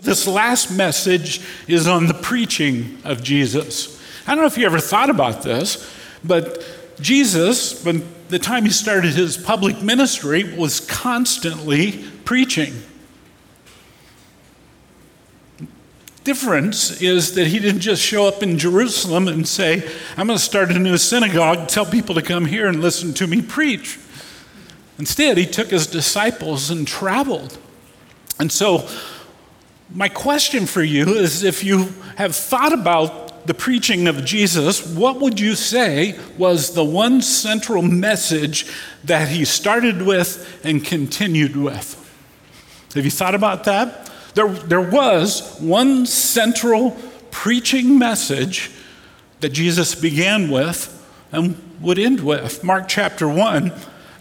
This last message is on the preaching of Jesus. I don't know if you ever thought about this, but Jesus, when the time he started his public ministry, was constantly preaching. Difference is that he didn't just show up in Jerusalem and say, I'm going to start a new synagogue, tell people to come here and listen to me preach. Instead, he took his disciples and traveled. And so, my question for you is if you have thought about the preaching of Jesus, what would you say was the one central message that he started with and continued with? Have you thought about that? There, there was one central preaching message that Jesus began with and would end with. Mark chapter 1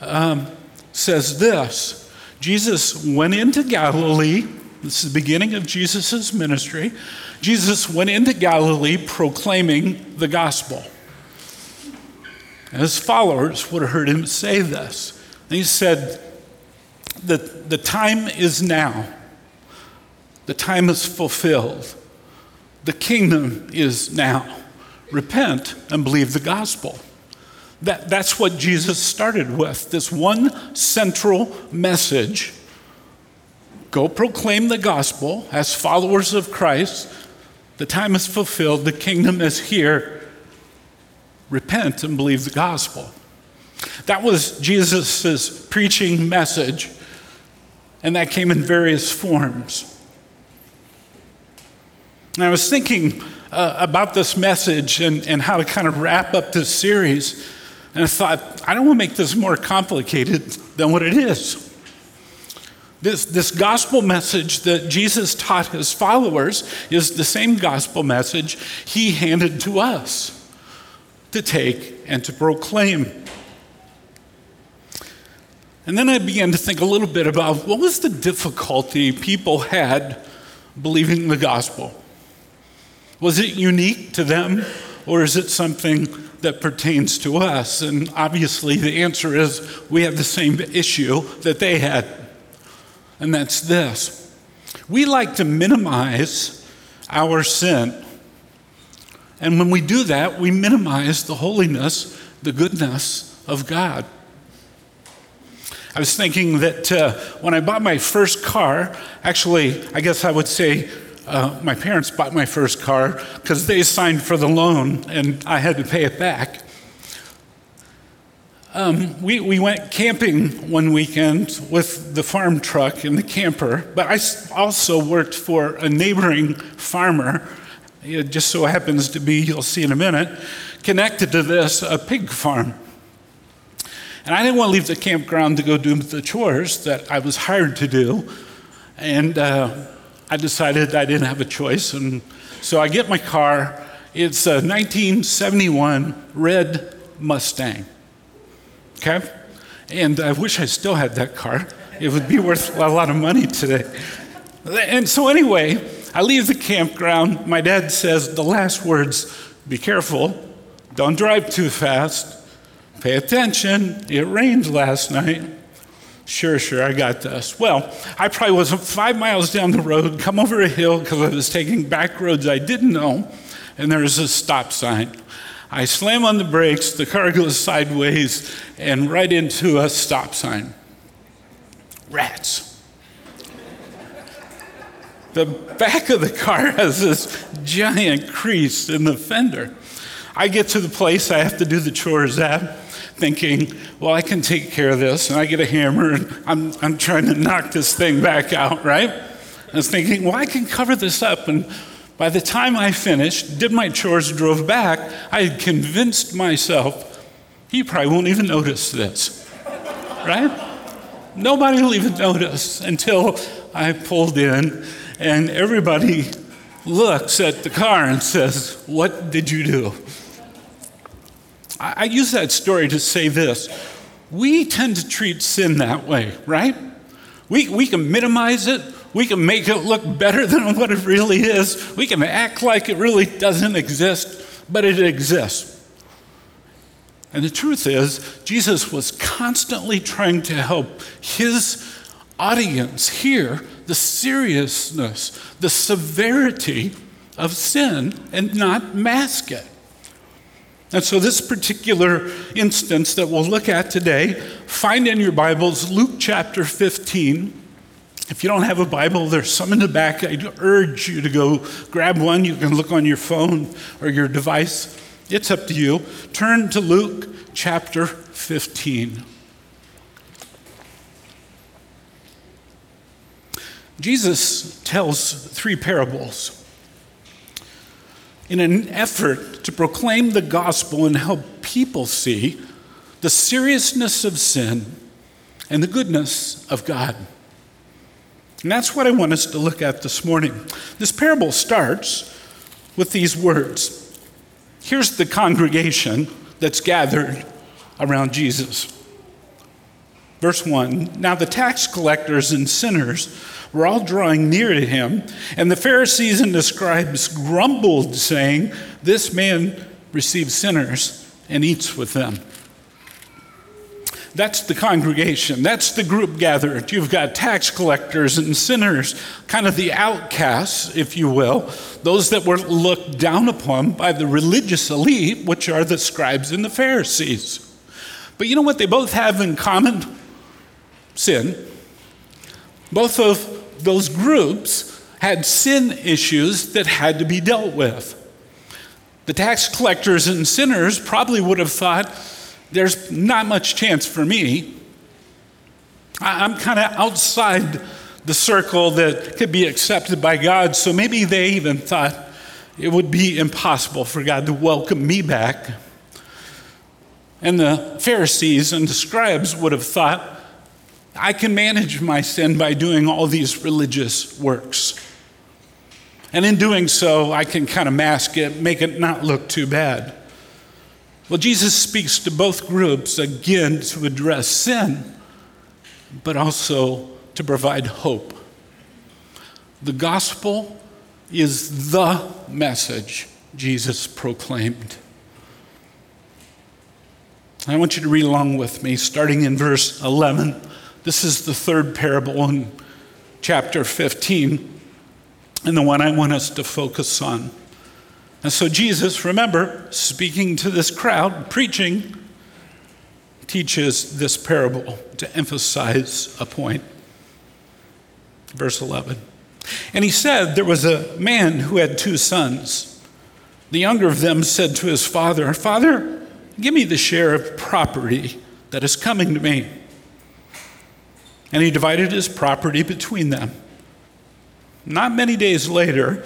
um, says this Jesus went into Galilee this is the beginning of Jesus' ministry. Jesus went into Galilee proclaiming the gospel. And his followers would have heard him say this. And he said, the, the time is now. The time is fulfilled. The kingdom is now. Repent and believe the gospel. That, that's what Jesus started with this one central message Go proclaim the gospel as followers of Christ. The time is fulfilled, the kingdom is here. Repent and believe the gospel. That was Jesus' preaching message, and that came in various forms. And I was thinking uh, about this message and, and how to kind of wrap up this series, and I thought, I don't want to make this more complicated than what it is. This, this gospel message that Jesus taught his followers is the same gospel message he handed to us to take and to proclaim. And then I began to think a little bit about what was the difficulty people had believing the gospel? Was it unique to them, or is it something that pertains to us? And obviously, the answer is we have the same issue that they had and that's this we like to minimize our sin. And when we do that, we minimize the holiness, the goodness of God. I was thinking that uh, when I bought my first car, actually, I guess I would say uh, my parents bought my first car because they signed for the loan and I had to pay it back. Um, we, we went camping one weekend with the farm truck and the camper, but I also worked for a neighboring farmer. It just so happens to be, you'll see in a minute, connected to this, a pig farm. And I didn't want to leave the campground to go do the chores that I was hired to do. And uh, I decided I didn't have a choice. And so I get my car. It's a 1971 red Mustang. Okay? And I wish I still had that car. It would be worth a lot of money today. And so, anyway, I leave the campground. My dad says the last words be careful, don't drive too fast, pay attention. It rained last night. Sure, sure, I got this. Well, I probably was five miles down the road, come over a hill because I was taking back roads I didn't know, and there was a stop sign. I slam on the brakes, the car goes sideways and right into a stop sign. Rats. the back of the car has this giant crease in the fender. I get to the place I have to do the chores at, thinking, well, I can take care of this. And I get a hammer and I'm, I'm trying to knock this thing back out, right? I was thinking, well, I can cover this up and by the time I finished, did my chores, drove back, I had convinced myself he probably won't even notice this. right? Nobody will even notice until I pulled in and everybody looks at the car and says, What did you do? I, I use that story to say this. We tend to treat sin that way, right? We, we can minimize it, we can make it look better than what it really is. We can act like it really doesn't exist, but it exists. And the truth is, Jesus was constantly trying to help his audience hear the seriousness, the severity of sin and not mask it. And so, this particular instance that we'll look at today, find in your Bibles Luke chapter 15. If you don't have a Bible, there's some in the back. I urge you to go grab one. You can look on your phone or your device. It's up to you. Turn to Luke chapter 15. Jesus tells three parables in an effort to proclaim the gospel and help people see the seriousness of sin and the goodness of God. And that's what I want us to look at this morning. This parable starts with these words Here's the congregation that's gathered around Jesus. Verse 1 Now the tax collectors and sinners were all drawing near to him, and the Pharisees and the scribes grumbled, saying, This man receives sinners and eats with them. That's the congregation. That's the group gathered. You've got tax collectors and sinners, kind of the outcasts, if you will, those that were looked down upon by the religious elite, which are the scribes and the Pharisees. But you know what they both have in common? Sin. Both of those groups had sin issues that had to be dealt with. The tax collectors and sinners probably would have thought, there's not much chance for me. I'm kind of outside the circle that could be accepted by God, so maybe they even thought it would be impossible for God to welcome me back. And the Pharisees and the scribes would have thought, I can manage my sin by doing all these religious works. And in doing so, I can kind of mask it, make it not look too bad. Well, Jesus speaks to both groups again to address sin, but also to provide hope. The gospel is the message Jesus proclaimed. I want you to read along with me, starting in verse 11 this is the third parable in chapter 15, and the one I want us to focus on. And so, Jesus, remember, speaking to this crowd, preaching, teaches this parable to emphasize a point. Verse 11. And he said, There was a man who had two sons. The younger of them said to his father, Father, give me the share of property that is coming to me and he divided his property between them. Not many days later,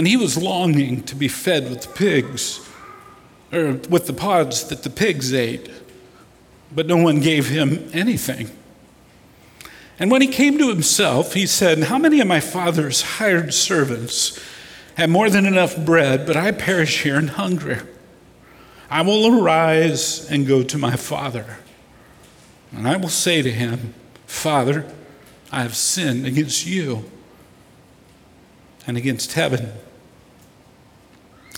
And he was longing to be fed with the pigs, or with the pods that the pigs ate, but no one gave him anything. And when he came to himself, he said, How many of my father's hired servants have more than enough bread, but I perish here in hunger? I will arise and go to my father. And I will say to him, Father, I have sinned against you and against heaven.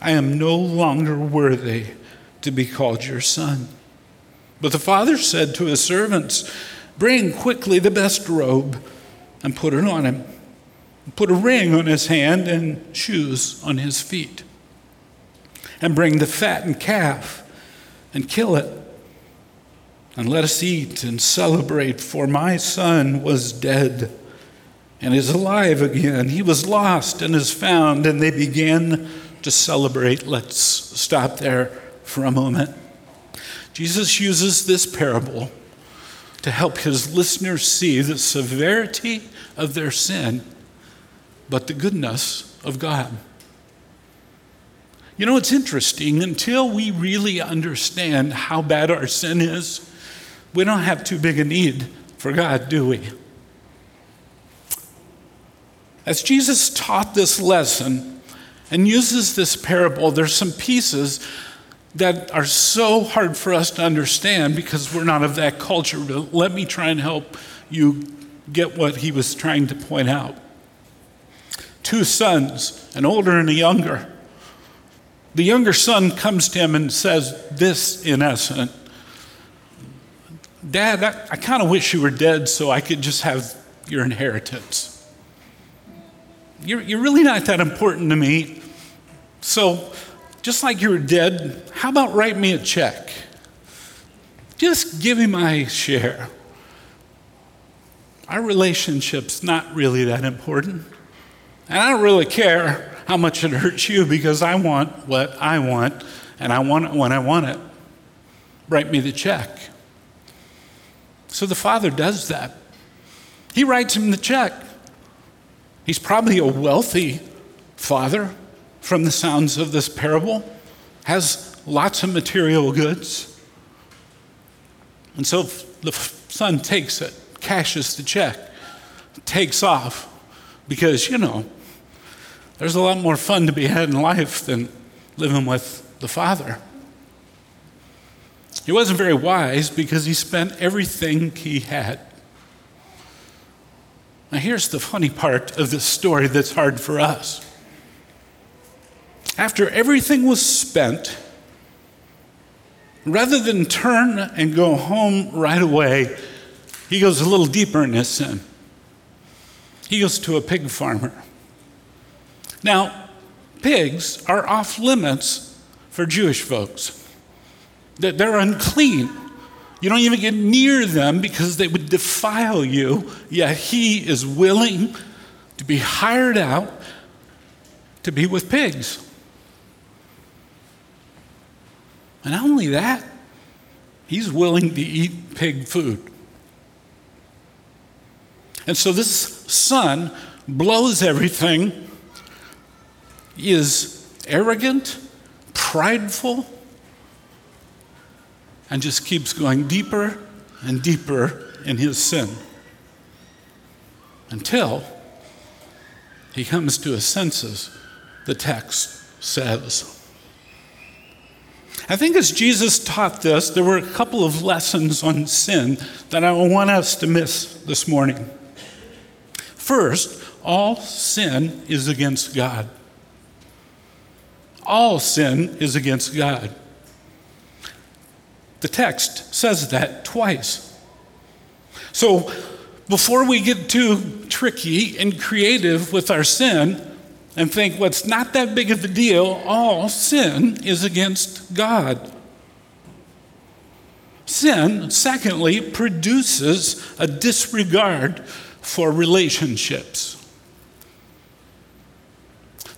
I am no longer worthy to be called your son. But the father said to his servants, Bring quickly the best robe and put it on him. Put a ring on his hand and shoes on his feet. And bring the fattened calf and kill it and let us eat and celebrate, for my son was dead and is alive again. He was lost and is found, and they began to celebrate. Let's stop there for a moment. Jesus uses this parable to help his listeners see the severity of their sin, but the goodness of God. You know, it's interesting. Until we really understand how bad our sin is, we don't have too big a need for God, do we? As Jesus taught this lesson and uses this parable, there's some pieces that are so hard for us to understand because we're not of that culture. But let me try and help you get what he was trying to point out. Two sons, an older and a younger. The younger son comes to him and says this in essence Dad, I, I kind of wish you were dead so I could just have your inheritance. You're, you're really not that important to me. So, just like you were dead, how about write me a check? Just give me my share. Our relationship's not really that important. And I don't really care how much it hurts you because I want what I want and I want it when I want it. Write me the check. So the father does that. He writes him the check. He's probably a wealthy father from the sounds of this parable, has lots of material goods. And so the son takes it, cashes the check, takes off, because, you know, there's a lot more fun to be had in life than living with the father. He wasn't very wise because he spent everything he had. Now, here's the funny part of this story that's hard for us. After everything was spent, rather than turn and go home right away, he goes a little deeper in his sin. He goes to a pig farmer. Now, pigs are off limits for Jewish folks. They're unclean. You don't even get near them because they would defile you, yet he is willing to be hired out to be with pigs. And not only that, he's willing to eat pig food. And so this son blows everything, is arrogant, prideful, and just keeps going deeper and deeper in his sin until he comes to his senses, the text says. I think as Jesus taught this, there were a couple of lessons on sin that I want us to miss this morning. First, all sin is against God. All sin is against God. The text says that twice. So before we get too tricky and creative with our sin and think, well, not that big of a deal, all sin is against God. Sin, secondly, produces a disregard for relationships.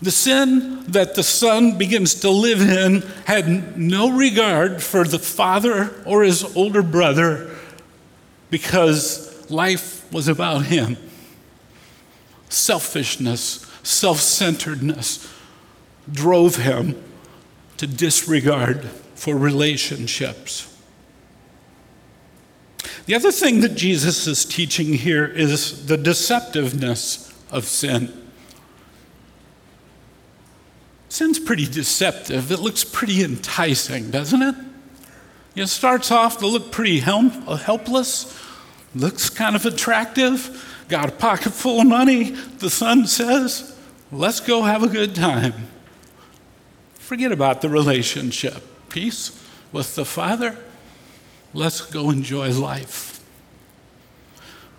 The sin that the son begins to live in had no regard for the father or his older brother because life was about him. Selfishness, self centeredness drove him to disregard for relationships. The other thing that Jesus is teaching here is the deceptiveness of sin. Sin's pretty deceptive. It looks pretty enticing, doesn't it? It starts off to look pretty uh, helpless, looks kind of attractive, got a pocket full of money. The son says, Let's go have a good time. Forget about the relationship. Peace with the Father. Let's go enjoy life.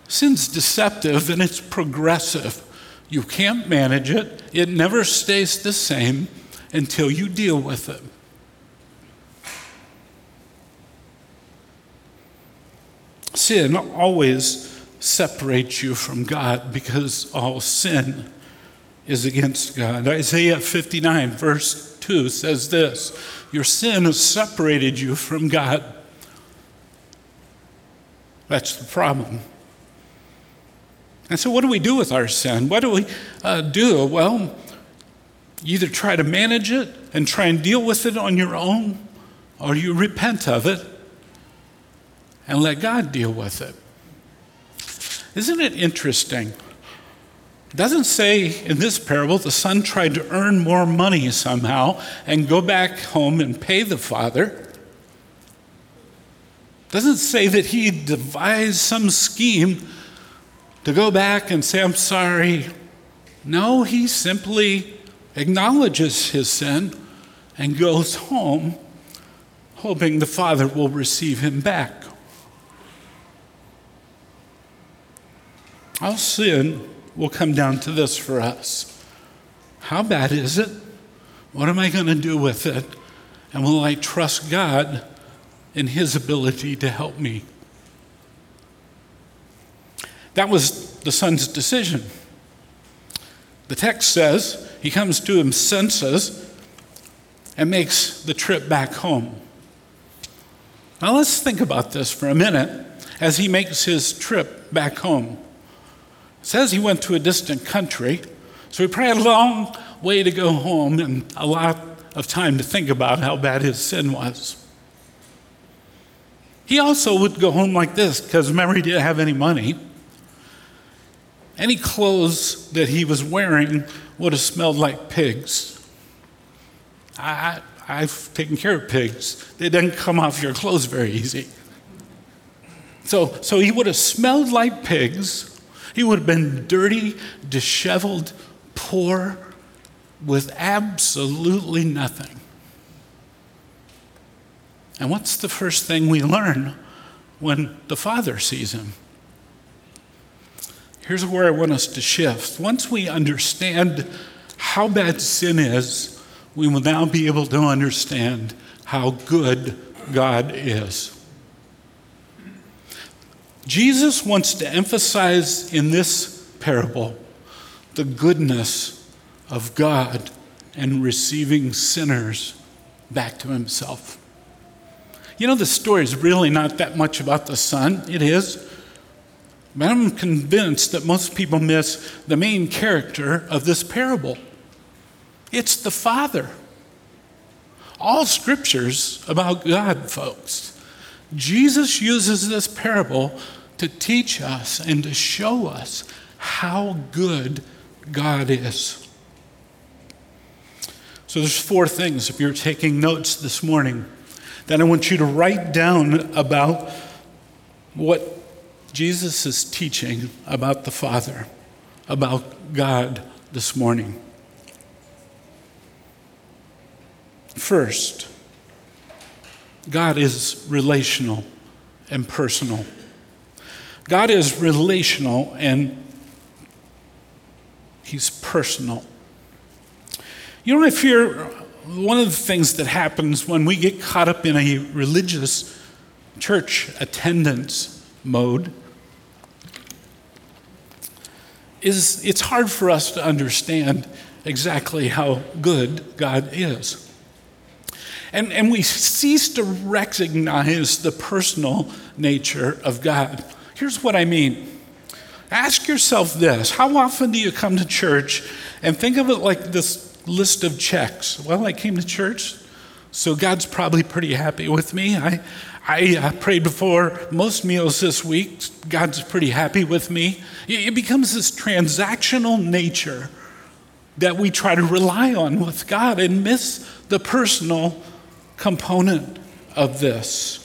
Sin's deceptive and it's progressive. You can't manage it, it never stays the same until you deal with it. Sin always separates you from God because all sin is against God. Isaiah 59, verse 2 says this Your sin has separated you from God. That's the problem. And so, what do we do with our sin? What do we uh, do? Well, either try to manage it and try and deal with it on your own, or you repent of it and let God deal with it. Isn't it interesting? It doesn't say in this parable the son tried to earn more money somehow and go back home and pay the father. It doesn't say that he devised some scheme to go back and say, I'm sorry. No, he simply acknowledges his sin and goes home, hoping the father will receive him back. Our sin will come down to this for us How bad is it? What am I going to do with it? And will I trust God in His ability to help me? That was the son's decision. The text says he comes to his senses and makes the trip back home. Now let's think about this for a minute as he makes his trip back home. It says he went to a distant country, so he probably had a long way to go home and a lot of time to think about how bad his sin was. He also would go home like this because remember, he didn't have any money. Any clothes that he was wearing would have smelled like pigs. I, have taken care of pigs. They didn't come off your clothes very easy. So, so he would have smelled like pigs. He would have been dirty, disheveled, poor, with absolutely nothing. And what's the first thing we learn when the Father sees him? Here's where I want us to shift. Once we understand how bad sin is, we will now be able to understand how good God is. Jesus wants to emphasize in this parable the goodness of God and receiving sinners back to himself. You know, the story is really not that much about the son. It is. But I'm convinced that most people miss the main character of this parable. It's the Father. All scriptures about God, folks. Jesus uses this parable to teach us and to show us how good God is. So there's four things if you're taking notes this morning that I want you to write down about what Jesus is teaching about the Father, about God this morning. First, God is relational and personal. God is relational and He's personal. You know, if you're one of the things that happens when we get caught up in a religious church attendance mode is it's hard for us to understand exactly how good God is. And, and we cease to recognize the personal nature of God. Here's what I mean. Ask yourself this How often do you come to church and think of it like this list of checks? Well, I came to church, so God's probably pretty happy with me. I, I uh, prayed before most meals this week. God's pretty happy with me. It becomes this transactional nature that we try to rely on with God and miss the personal component of this.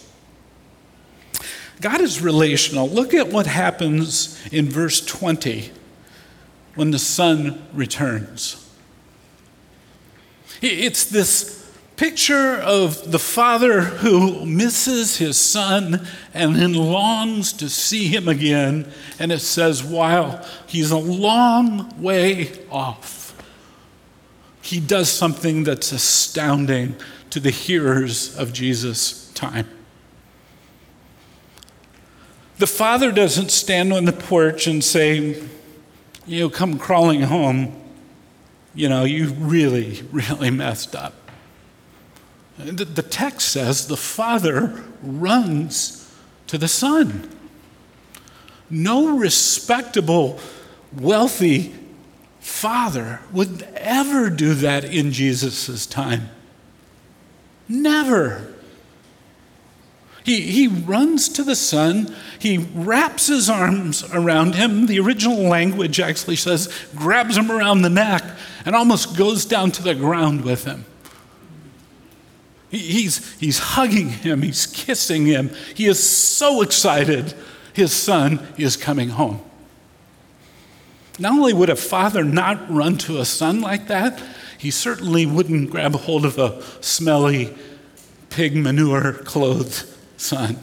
God is relational. Look at what happens in verse 20 when the son returns. It's this picture of the father who misses his son and then longs to see him again. And it says, while he's a long way off, he does something that's astounding to the hearers of Jesus' time. The father doesn't stand on the porch and say, You know, come crawling home. You know, you really, really messed up. The, the text says the father runs to the son. No respectable, wealthy father would ever do that in Jesus' time. Never. He, he runs to the son, he wraps his arms around him. The original language actually says, grabs him around the neck, and almost goes down to the ground with him. He, he's, he's hugging him, he's kissing him. He is so excited his son is coming home. Not only would a father not run to a son like that, he certainly wouldn't grab hold of a smelly, pig manure clothed son.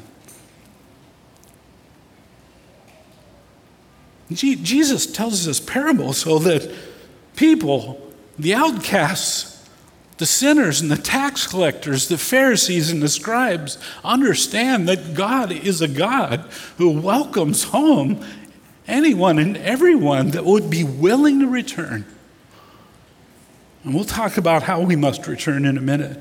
Jesus tells this parable so that people, the outcasts, the sinners and the tax collectors, the Pharisees and the scribes understand that God is a God who welcomes home anyone and everyone that would be willing to return. And we'll talk about how we must return in a minute.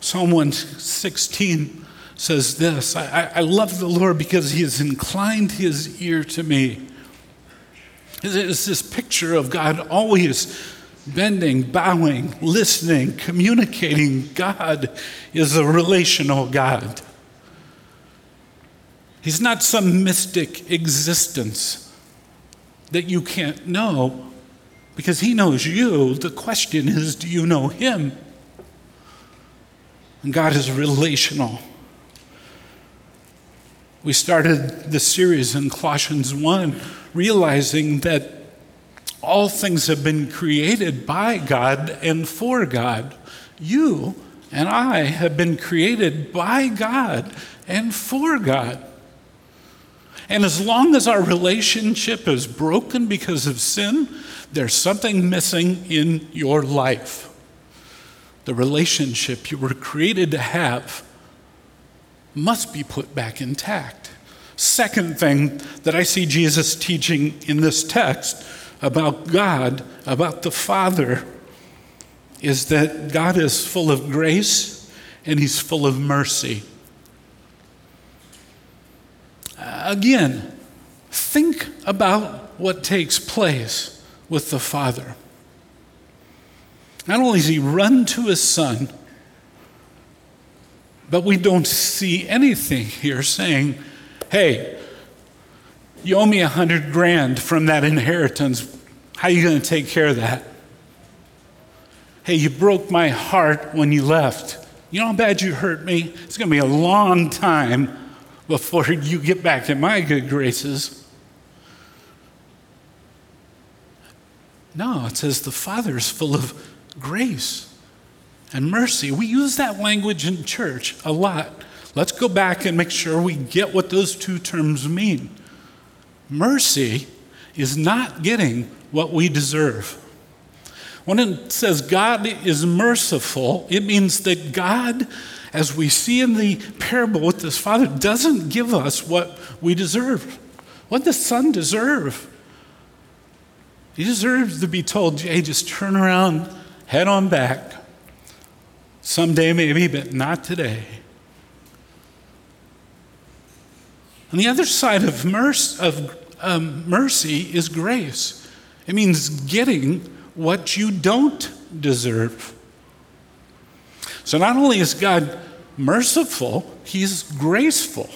Psalm 116 says this I, I love the Lord because he has inclined his ear to me. It's this picture of God always bending, bowing, listening, communicating. God is a relational God. He's not some mystic existence that you can't know because He knows you. The question is do you know Him? And God is relational. We started this series in Colossians 1 realizing that all things have been created by God and for God. You and I have been created by God and for God. And as long as our relationship is broken because of sin, there's something missing in your life the relationship you were created to have must be put back intact. Second thing that I see Jesus teaching in this text about God, about the Father, is that God is full of grace and He's full of mercy. Again, think about what takes place with the Father. Not only does he run to his son, but we don't see anything here saying, hey, you owe me a hundred grand from that inheritance. How are you going to take care of that? Hey, you broke my heart when you left. You know how bad you hurt me? It's going to be a long time before you get back in my good graces. No, it says the Father is full of grace and mercy. We use that language in church a lot. Let's go back and make sure we get what those two terms mean. Mercy is not getting what we deserve. When it says God is merciful, it means that God, as we see in the parable with this father, doesn't give us what we deserve. What does the son deserve? He deserves to be told, hey, just turn around head on back. Someday, maybe, but not today. On the other side of, mercy, of um, mercy is grace. It means getting what you don't deserve. So not only is God merciful, He's graceful.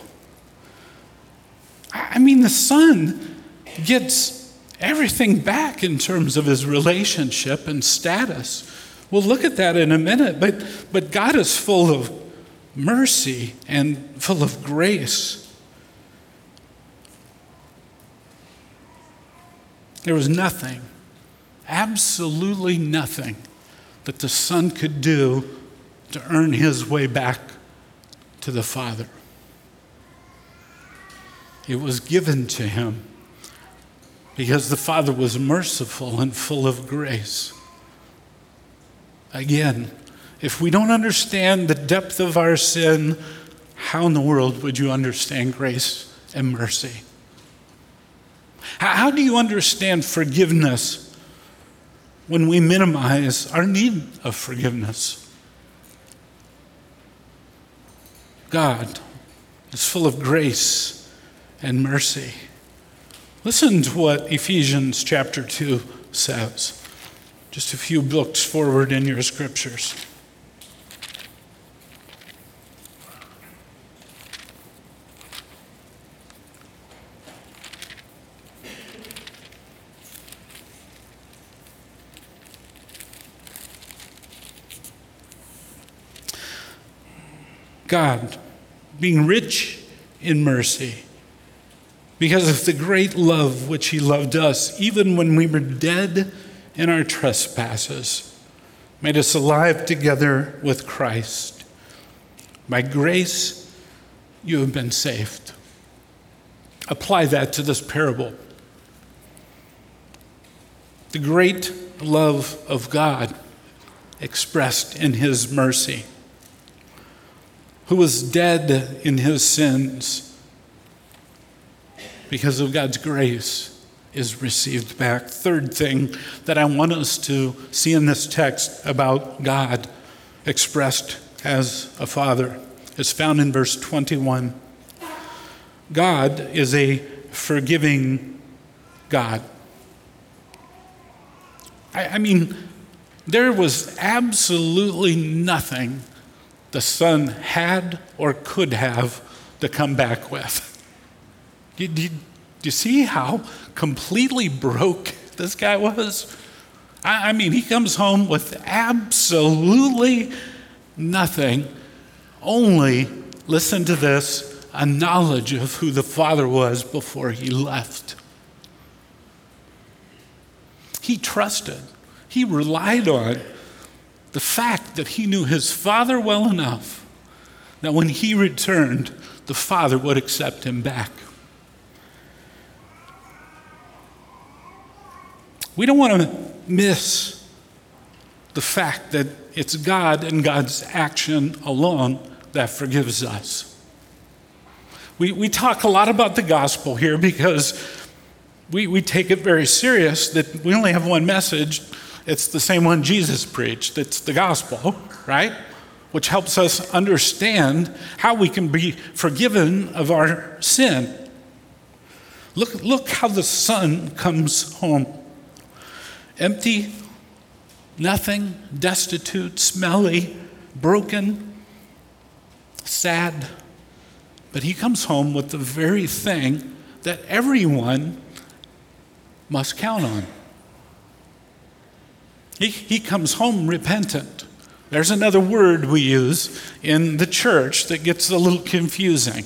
I mean, the Son gets everything back in terms of his relationship and status. We'll look at that in a minute, but, but God is full of mercy and full of grace. There was nothing, absolutely nothing, that the Son could do to earn his way back to the Father. It was given to him because the Father was merciful and full of grace. Again, if we don't understand the depth of our sin, how in the world would you understand grace and mercy? How, do you understand forgiveness when we minimize our need of forgiveness? God is full of grace and mercy. Listen to what Ephesians chapter 2 says. Just a few books forward in your scriptures. God, being rich in mercy, because of the great love which He loved us, even when we were dead in our trespasses, made us alive together with Christ. By grace, you have been saved. Apply that to this parable. The great love of God expressed in His mercy who was dead in his sins, because of God's grace, is received back. Third thing that I want us to see in this text about God expressed as a father is found in verse 21. God is a forgiving God. I, I mean, there was absolutely nothing the son had or could have to come back with. Do, you see how completely broke this guy was? I, I mean, he comes home with absolutely nothing, only, listen to this, a knowledge of who the father was before he left. He trusted, he relied on the fact that he knew his father well enough that when he returned, the father would accept him back. We don't want to miss the fact that it's God and God's action alone that forgives us. We, we talk a lot about the gospel here because we, we take it very serious that we only have one message it's the same one Jesus preached. It's the gospel, right? Which helps us understand how we can be forgiven of our sin. Look, look how the son comes home empty, nothing, destitute, smelly, broken, sad. But he comes home with the very thing that everyone must count on he, he comes home repentant. There's another word we use in the church that gets a little confusing.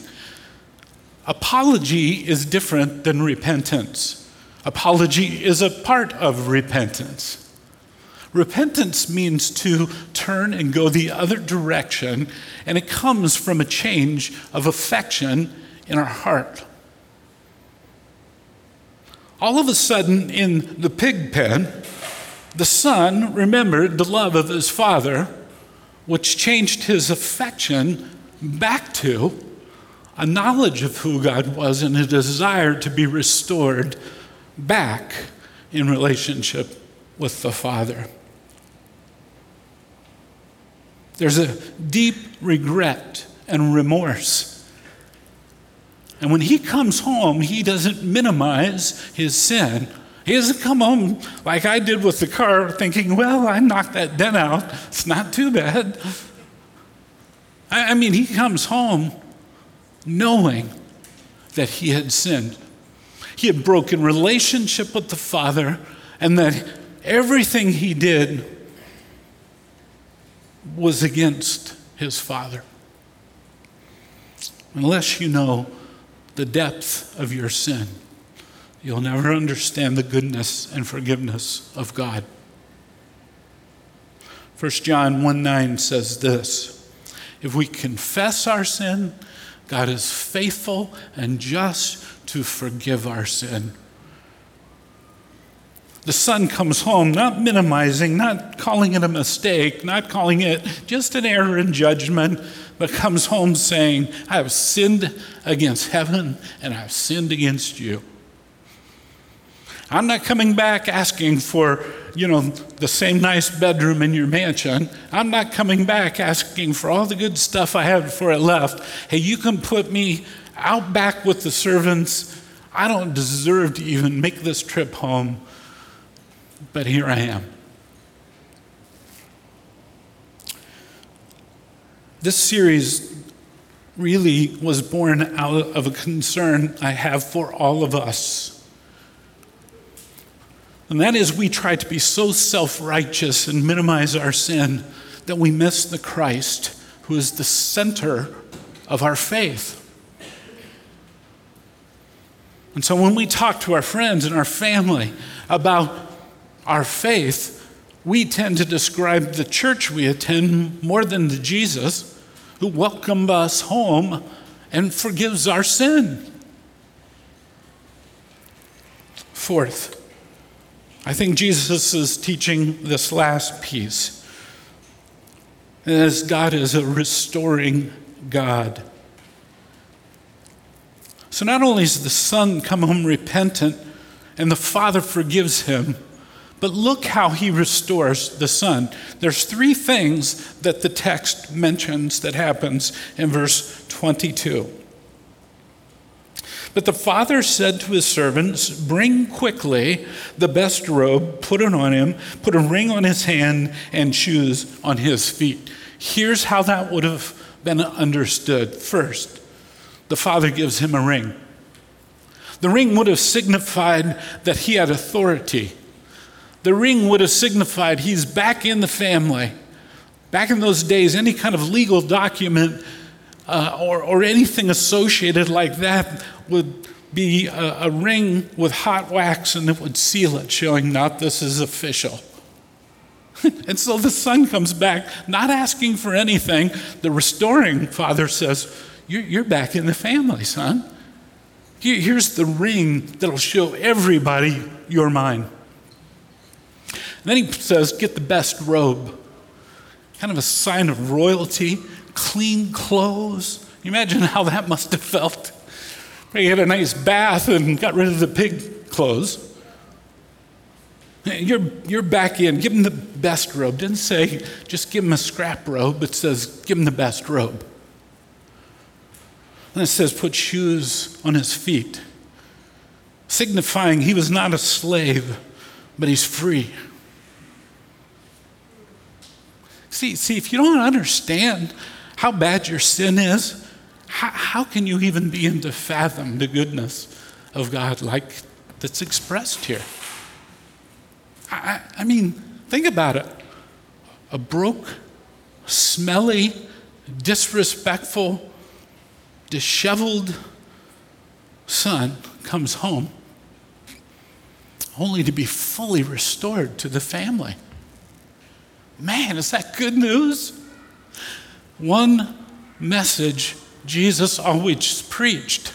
Apology is different than repentance. Apology is a part of repentance. Repentance means to turn and go the other direction, and it comes from a change of affection in our heart. All of a sudden, in the pig pen, the son remembered the love of his father, which changed his affection back to a knowledge of who God was and a desire to be restored back in relationship with the Father. There's a deep regret and remorse. And when he comes home, he doesn't minimize his sin he doesn't come home like I did with the car thinking, well, I knocked that dent out. It's not too bad. I mean, he comes home knowing that he had sinned. He had broken relationship with the Father, and that everything he did was against his Father. Unless you know the depth of your sin you'll never understand the goodness and forgiveness of God. 1 John 1 9 says this If we confess our sin, God is faithful and just to forgive our sin. The son comes home, not minimizing, not calling it a mistake, not calling it just an error in judgment, but comes home saying, I have sinned against heaven and I've sinned against you. I'm not coming back asking for, you know, the same nice bedroom in your mansion. I'm not coming back asking for all the good stuff I had before I left. Hey, you can put me out back with the servants. I don't deserve to even make this trip home but here I am. This series really was born out of a concern I have for all of us. And that is, we try to be so self righteous and minimize our sin that we miss the Christ who is the center of our faith. And so when we talk to our friends and our family about our faith, we tend to describe the church we attend more than the Jesus who welcomed us home and forgives our sin. Fourth, I think Jesus is teaching this last piece. As God is a restoring God. So not only does the Son come home repentant and the Father forgives him, but look how he restores the son. There's three things that the text mentions that happens in verse 22. But the father said to his servants, Bring quickly the best robe, put it on him, put a ring on his hand, and shoes on his feet. Here's how that would have been understood. First, the father gives him a ring. The ring would have signified that he had authority. The ring would have signified he's back in the family. Back in those days, any kind of legal document uh, or, or anything associated like that would be a, a ring with hot wax and it would seal it, showing not this is official. and so the son comes back, not asking for anything. The restoring father says, You're, you're back in the family, son. Here's the ring that'll show everybody you're mine. And then he says, Get the best robe. Kind of a sign of royalty, clean clothes. You imagine how that must have felt. He had a nice bath and got rid of the pig clothes. You're, you're back in. Give him the best robe. Didn't say just give him a scrap robe, it says give him the best robe. And it says put shoes on his feet, signifying he was not a slave, but he's free. See, see, if you don't understand how bad your sin is, how, how can you even begin to fathom the goodness of God like that's expressed here? I, I mean, think about it. A broke, smelly, disrespectful, disheveled son comes home only to be fully restored to the family. Man, is that good news? One message Jesus always preached.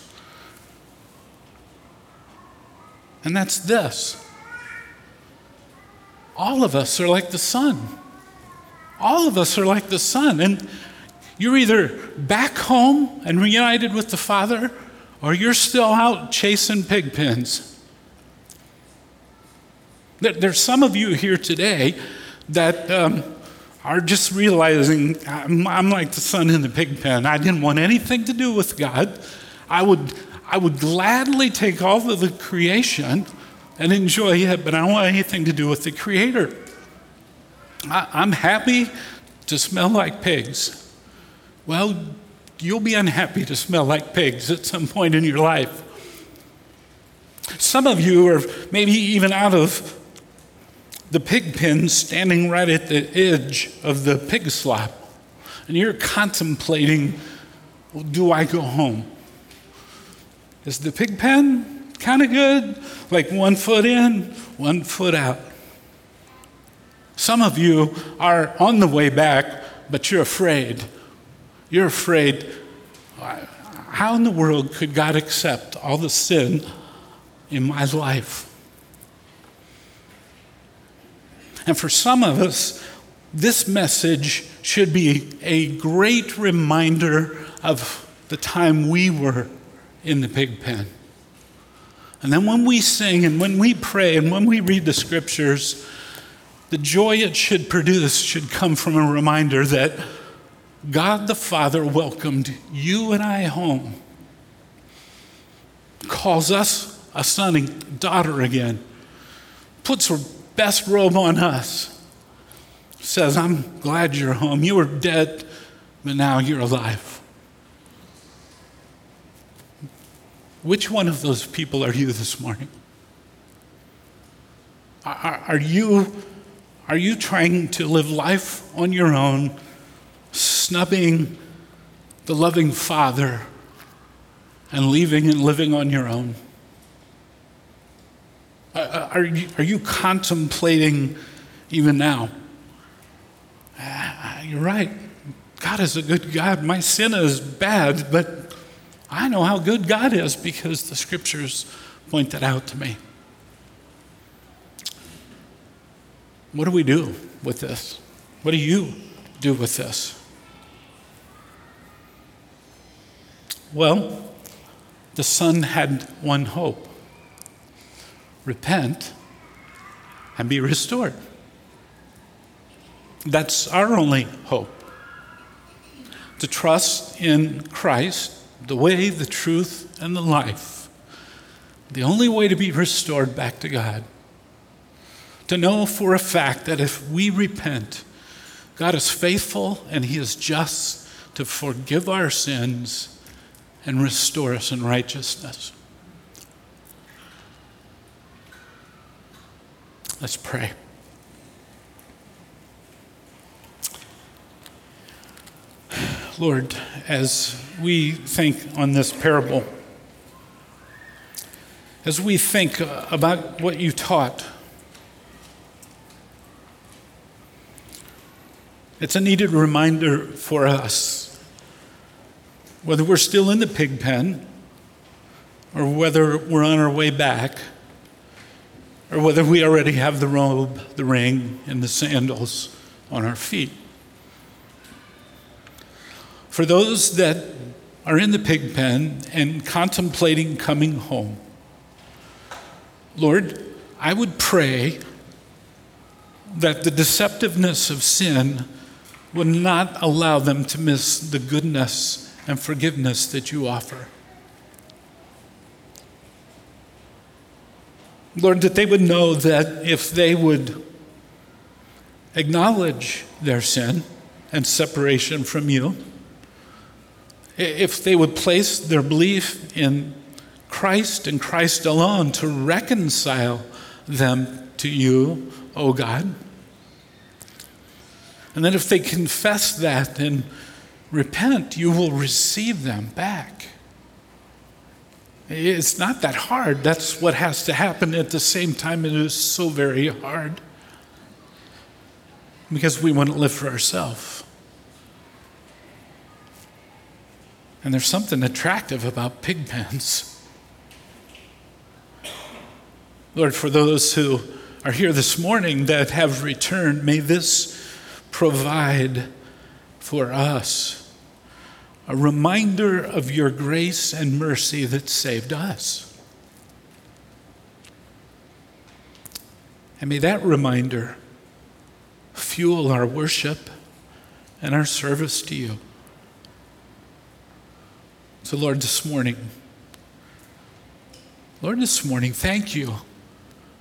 And that's this all of us are like the son. All of us are like the son. And you're either back home and reunited with the Father, or you're still out chasing pig pens. There's some of you here today that um, are just realizing I'm, I'm, like the son in the pig pen. I didn't want anything to do with God. I would, I would gladly take all of the creation and enjoy it, but I don't want anything to do with the Creator. I, I'm happy to smell like pigs. Well, you'll be unhappy to smell like pigs at some point in your life. Some of you are maybe even out of the pig pen standing right at the edge of the pig slop, and you're contemplating, well, do I go home? Is the pig pen kind of good? Like one foot in, one foot out. Some of you are on the way back, but you're afraid. You're afraid. How in the world could God accept all the sin in my life? And for some of us, this message should be a great reminder of the time we were in the pig pen. And then when we sing and when we pray and when we read the scriptures, the joy it should produce should come from a reminder that God the Father welcomed you and I home, calls us a son and daughter again, puts best robe on us, says, I'm glad you're home. You were dead, but now you're alive. Which one of those people are you this morning? Are, are, you, are you trying to live life on your own, snubbing the loving Father and leaving and living on your own? Are you, are you contemplating even now? Ah, you're right. God is a good God. My sin is bad, but I know how good God is because the scriptures point that out to me. What do we do with this? What do you do with this? Well, the son had one hope repent and be restored. That's our only hope. To trust in Christ the way, the truth, and the life. The only way to be restored back to God. To know for a fact that if we repent, God is faithful and He is just to forgive our sins and restore us in righteousness. Let's pray. Lord, as we think on this parable, as we think uh, about what you taught, it's a needed reminder for us, whether we're still in the pig pen or whether we're on our way back or whether we already have the robe, the ring, and the sandals on our feet. For those that are in the pig pen and contemplating coming home, Lord, I would pray that the deceptiveness of sin would not allow them to miss the goodness and forgiveness that you offer. Lord, that they would know that if they would acknowledge their sin and separation from you, if they would place their belief in Christ and Christ alone to reconcile them to you, O oh God. And then if they confess that and repent, you will receive them back. It's not that hard. That's what has to happen at the same time. It is so very hard because we want to live for ourselves. And there's something attractive about pig pens. Lord, for those who are here this morning that have returned, may this provide for us a reminder of your grace and mercy that saved us. And may that reminder fuel our worship and our service to you. So, Lord, this morning, Lord, this morning, thank you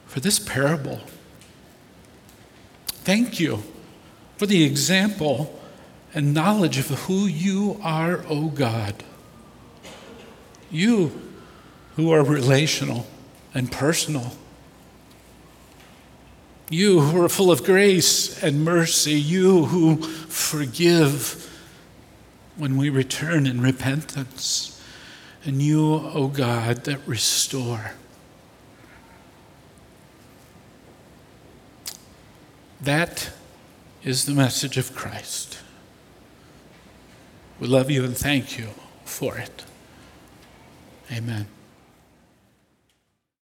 for this parable. Thank you for the example and knowledge of who you are, O oh God. You who are relational and personal. You who are full of grace and mercy. You who forgive when we return in repentance. And you, O oh God, that restore. That is the message of Christ. We love you and thank you for it. Amen.